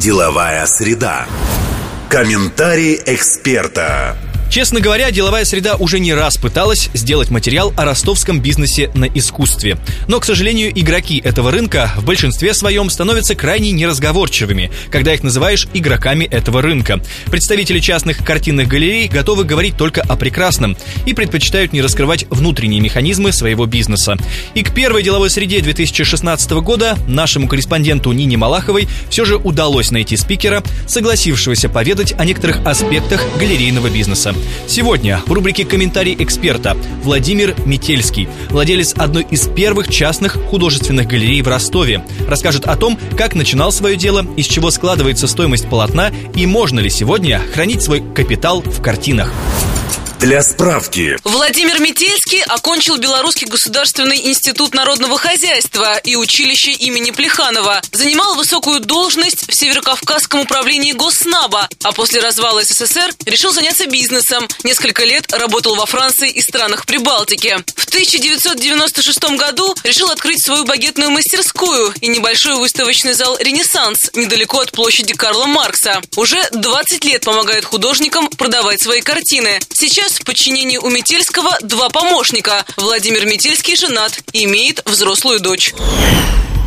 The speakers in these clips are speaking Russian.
Деловая среда. Комментарий эксперта. Честно говоря, деловая среда уже не раз пыталась сделать материал о ростовском бизнесе на искусстве. Но, к сожалению, игроки этого рынка в большинстве своем становятся крайне неразговорчивыми, когда их называешь игроками этого рынка. Представители частных картинных галерей готовы говорить только о прекрасном и предпочитают не раскрывать внутренние механизмы своего бизнеса. И к первой деловой среде 2016 года нашему корреспонденту Нине Малаховой все же удалось найти спикера, согласившегося поведать о некоторых аспектах галерейного бизнеса. Сегодня в рубрике «Комментарий эксперта» Владимир Метельский, владелец одной из первых частных художественных галерей в Ростове, расскажет о том, как начинал свое дело, из чего складывается стоимость полотна и можно ли сегодня хранить свой капитал в картинах. Для справки. Владимир Метельский окончил Белорусский государственный институт народного хозяйства и училище имени Плеханова. Занимал высокую должность в Северокавказском управлении Госнаба, а после развала СССР решил заняться бизнесом. Несколько лет работал во Франции и странах Прибалтики. В 1996 году решил открыть свою багетную мастерскую и небольшой выставочный зал «Ренессанс» недалеко от площади Карла Маркса. Уже 20 лет помогает художникам продавать свои картины. Сейчас Сейчас в подчинении у Метельского два помощника. Владимир Метельский женат имеет взрослую дочь.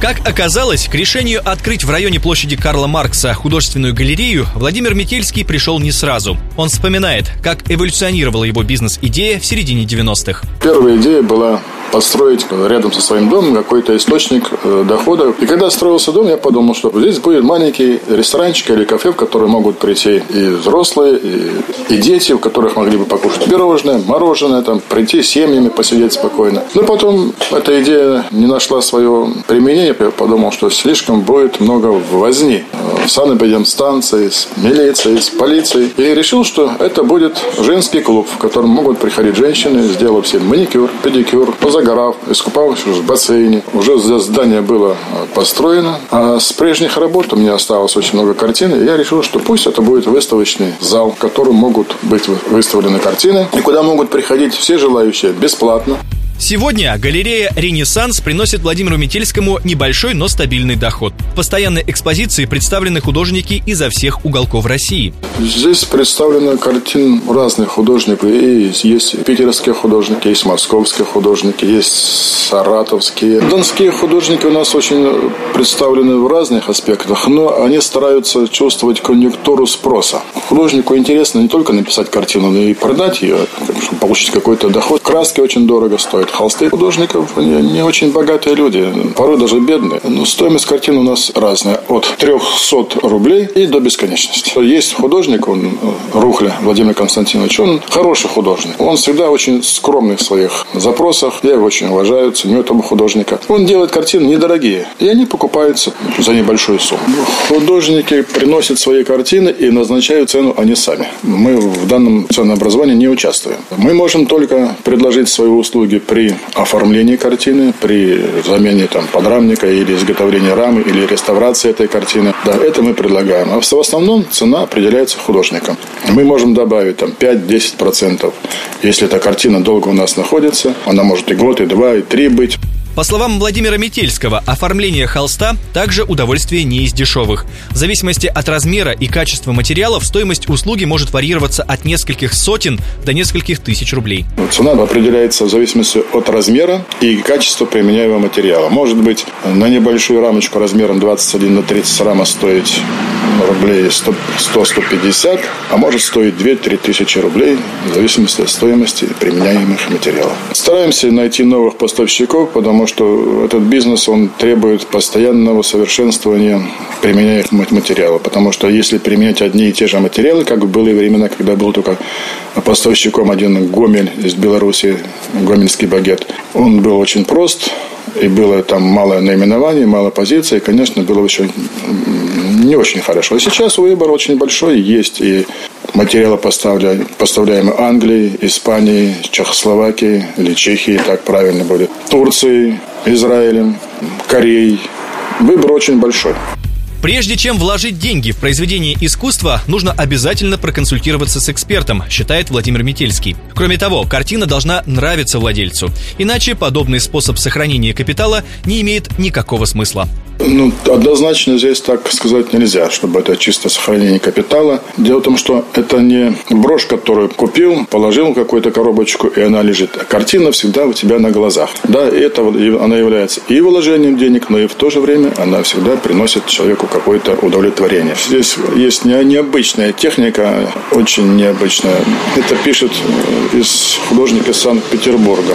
Как оказалось, к решению открыть в районе площади Карла Маркса художественную галерею Владимир Метельский пришел не сразу. Он вспоминает, как эволюционировала его бизнес-идея в середине 90-х. Первая идея была построить рядом со своим домом какой-то источник э, дохода. И когда строился дом, я подумал, что здесь будет маленький ресторанчик или кафе, в который могут прийти и взрослые, и, и дети, у которых могли бы покушать пирожное, мороженое, там, прийти с семьями, посидеть спокойно. Но потом эта идея не нашла свое применение. Я подумал, что слишком будет много возни э, с санэпидемстанцией, с милицией, с полицией. И решил, что это будет женский клуб, в котором могут приходить женщины, сделав себе маникюр, педикюр, позагорав, искупался в бассейне. Уже здание было э, построено. А с прежних работ у меня осталось очень много картин. И я решил, что пусть это будет выставочный зал, в котором могут быть выставлены картины. И куда могут приходить все желающие бесплатно. Сегодня галерея «Ренессанс» приносит Владимиру Метельскому небольшой, но стабильный доход. В постоянной экспозиции представлены художники изо всех уголков России. Здесь представлены картины разных художников. И есть питерские художники, есть московские художники, есть саратовские. Донские художники у нас очень представлены в разных аспектах, но они стараются чувствовать конъюнктуру спроса. Художнику интересно не только написать картину, но и продать ее, чтобы получить какой-то доход. Краски очень дорого стоят делают холсты художников. Они не очень богатые люди, порой даже бедные. Но стоимость картин у нас разная. От 300 рублей и до бесконечности. Есть художник, он э, Рухля Владимир Константинович, он хороший художник. Он всегда очень скромный в своих запросах. Я его очень уважаю, ценю этого художника. Он делает картины недорогие, и они покупаются за небольшую сумму. Художники приносят свои картины и назначают цену они сами. Мы в данном ценообразовании не участвуем. Мы можем только предложить свои услуги при оформлении картины, при замене там, подрамника или изготовлении рамы или реставрации этой картины. Да, это мы предлагаем. А в основном цена определяется художником. Мы можем добавить там 5-10%. Если эта картина долго у нас находится, она может и год, и два, и три быть. По словам Владимира Метельского, оформление холста также удовольствие не из дешевых. В зависимости от размера и качества материалов стоимость услуги может варьироваться от нескольких сотен до нескольких тысяч рублей. Цена определяется в зависимости от размера и качества применяемого материала. Может быть, на небольшую рамочку размером 21 на 30 рама стоить рублей 100-150, а может стоить 2-3 тысячи рублей в зависимости от стоимости применяемых материалов. Стараемся найти новых поставщиков, потому что этот бизнес, он требует постоянного совершенствования применяемых материалов. Потому что если применять одни и те же материалы, как были времена, когда был только поставщиком один Гомель из Беларуси, гомельский багет, он был очень прост, и было там мало наименований, мало позиций, и, конечно, было очень не очень хорошо. А сейчас выбор очень большой есть. И материалы поставляемые, Англии, Испании, Чехословакии или Чехии, так правильно будет, Турции, Израилем, Кореей. Выбор очень большой. Прежде чем вложить деньги в произведение искусства, нужно обязательно проконсультироваться с экспертом, считает Владимир Метельский. Кроме того, картина должна нравиться владельцу. Иначе подобный способ сохранения капитала не имеет никакого смысла. Ну, однозначно здесь так сказать нельзя, чтобы это чисто сохранение капитала. Дело в том, что это не брошь, которую купил, положил в какую-то коробочку, и она лежит. А картина всегда у тебя на глазах. Да, это она является и вложением денег, но и в то же время она всегда приносит человеку какое-то удовлетворение. Здесь есть необычная техника, очень необычная. Это пишет из художника Санкт-Петербурга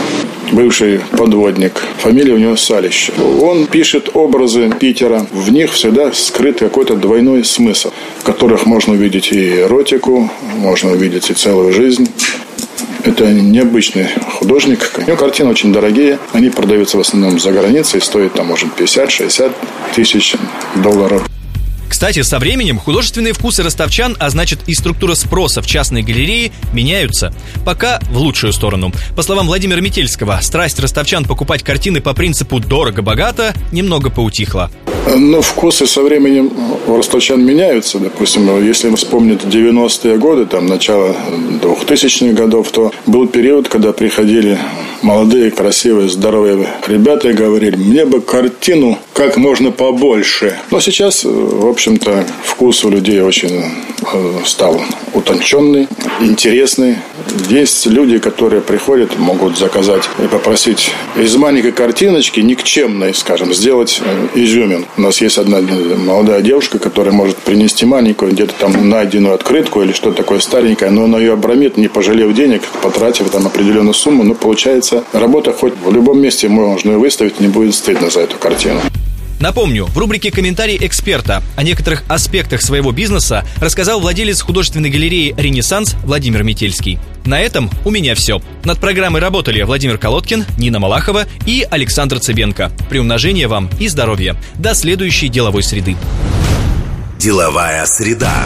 бывший подводник. Фамилия у него Салищ. Он пишет образы Питера. В них всегда скрыт какой-то двойной смысл, в которых можно увидеть и эротику, можно увидеть и целую жизнь. Это необычный художник. У него картины очень дорогие. Они продаются в основном за границей. Стоят там, может, 50-60 тысяч долларов. Кстати, со временем художественные вкусы ростовчан, а значит и структура спроса в частной галерее, меняются. Пока в лучшую сторону. По словам Владимира Метельского, страсть ростовчан покупать картины по принципу «дорого-богато» немного поутихла. Ну, вкусы со временем у ростовчан меняются. Допустим, если вспомнить 90-е годы, там, начало 2000-х годов, то был период, когда приходили молодые, красивые, здоровые ребята и говорили, мне бы картину как можно побольше. Но сейчас, в общем-то, вкус у людей очень стал утонченный, интересный. Есть люди, которые приходят, могут заказать и попросить из маленькой картиночки, никчемной, скажем, сделать э, изюмин. У нас есть одна молодая девушка, которая может принести маленькую, где-то там найденную открытку или что-то такое старенькое, но она ее обрамит, не пожалев денег, потратив там определенную сумму, но получается работа хоть в любом месте можно выставить, не будет стыдно за эту картину. Напомню, в рубрике «Комментарий эксперта» о некоторых аспектах своего бизнеса рассказал владелец художественной галереи «Ренессанс» Владимир Метельский. На этом у меня все. Над программой работали Владимир Колодкин, Нина Малахова и Александр Цыбенко. Приумножения вам и здоровья. До следующей деловой среды. Деловая среда.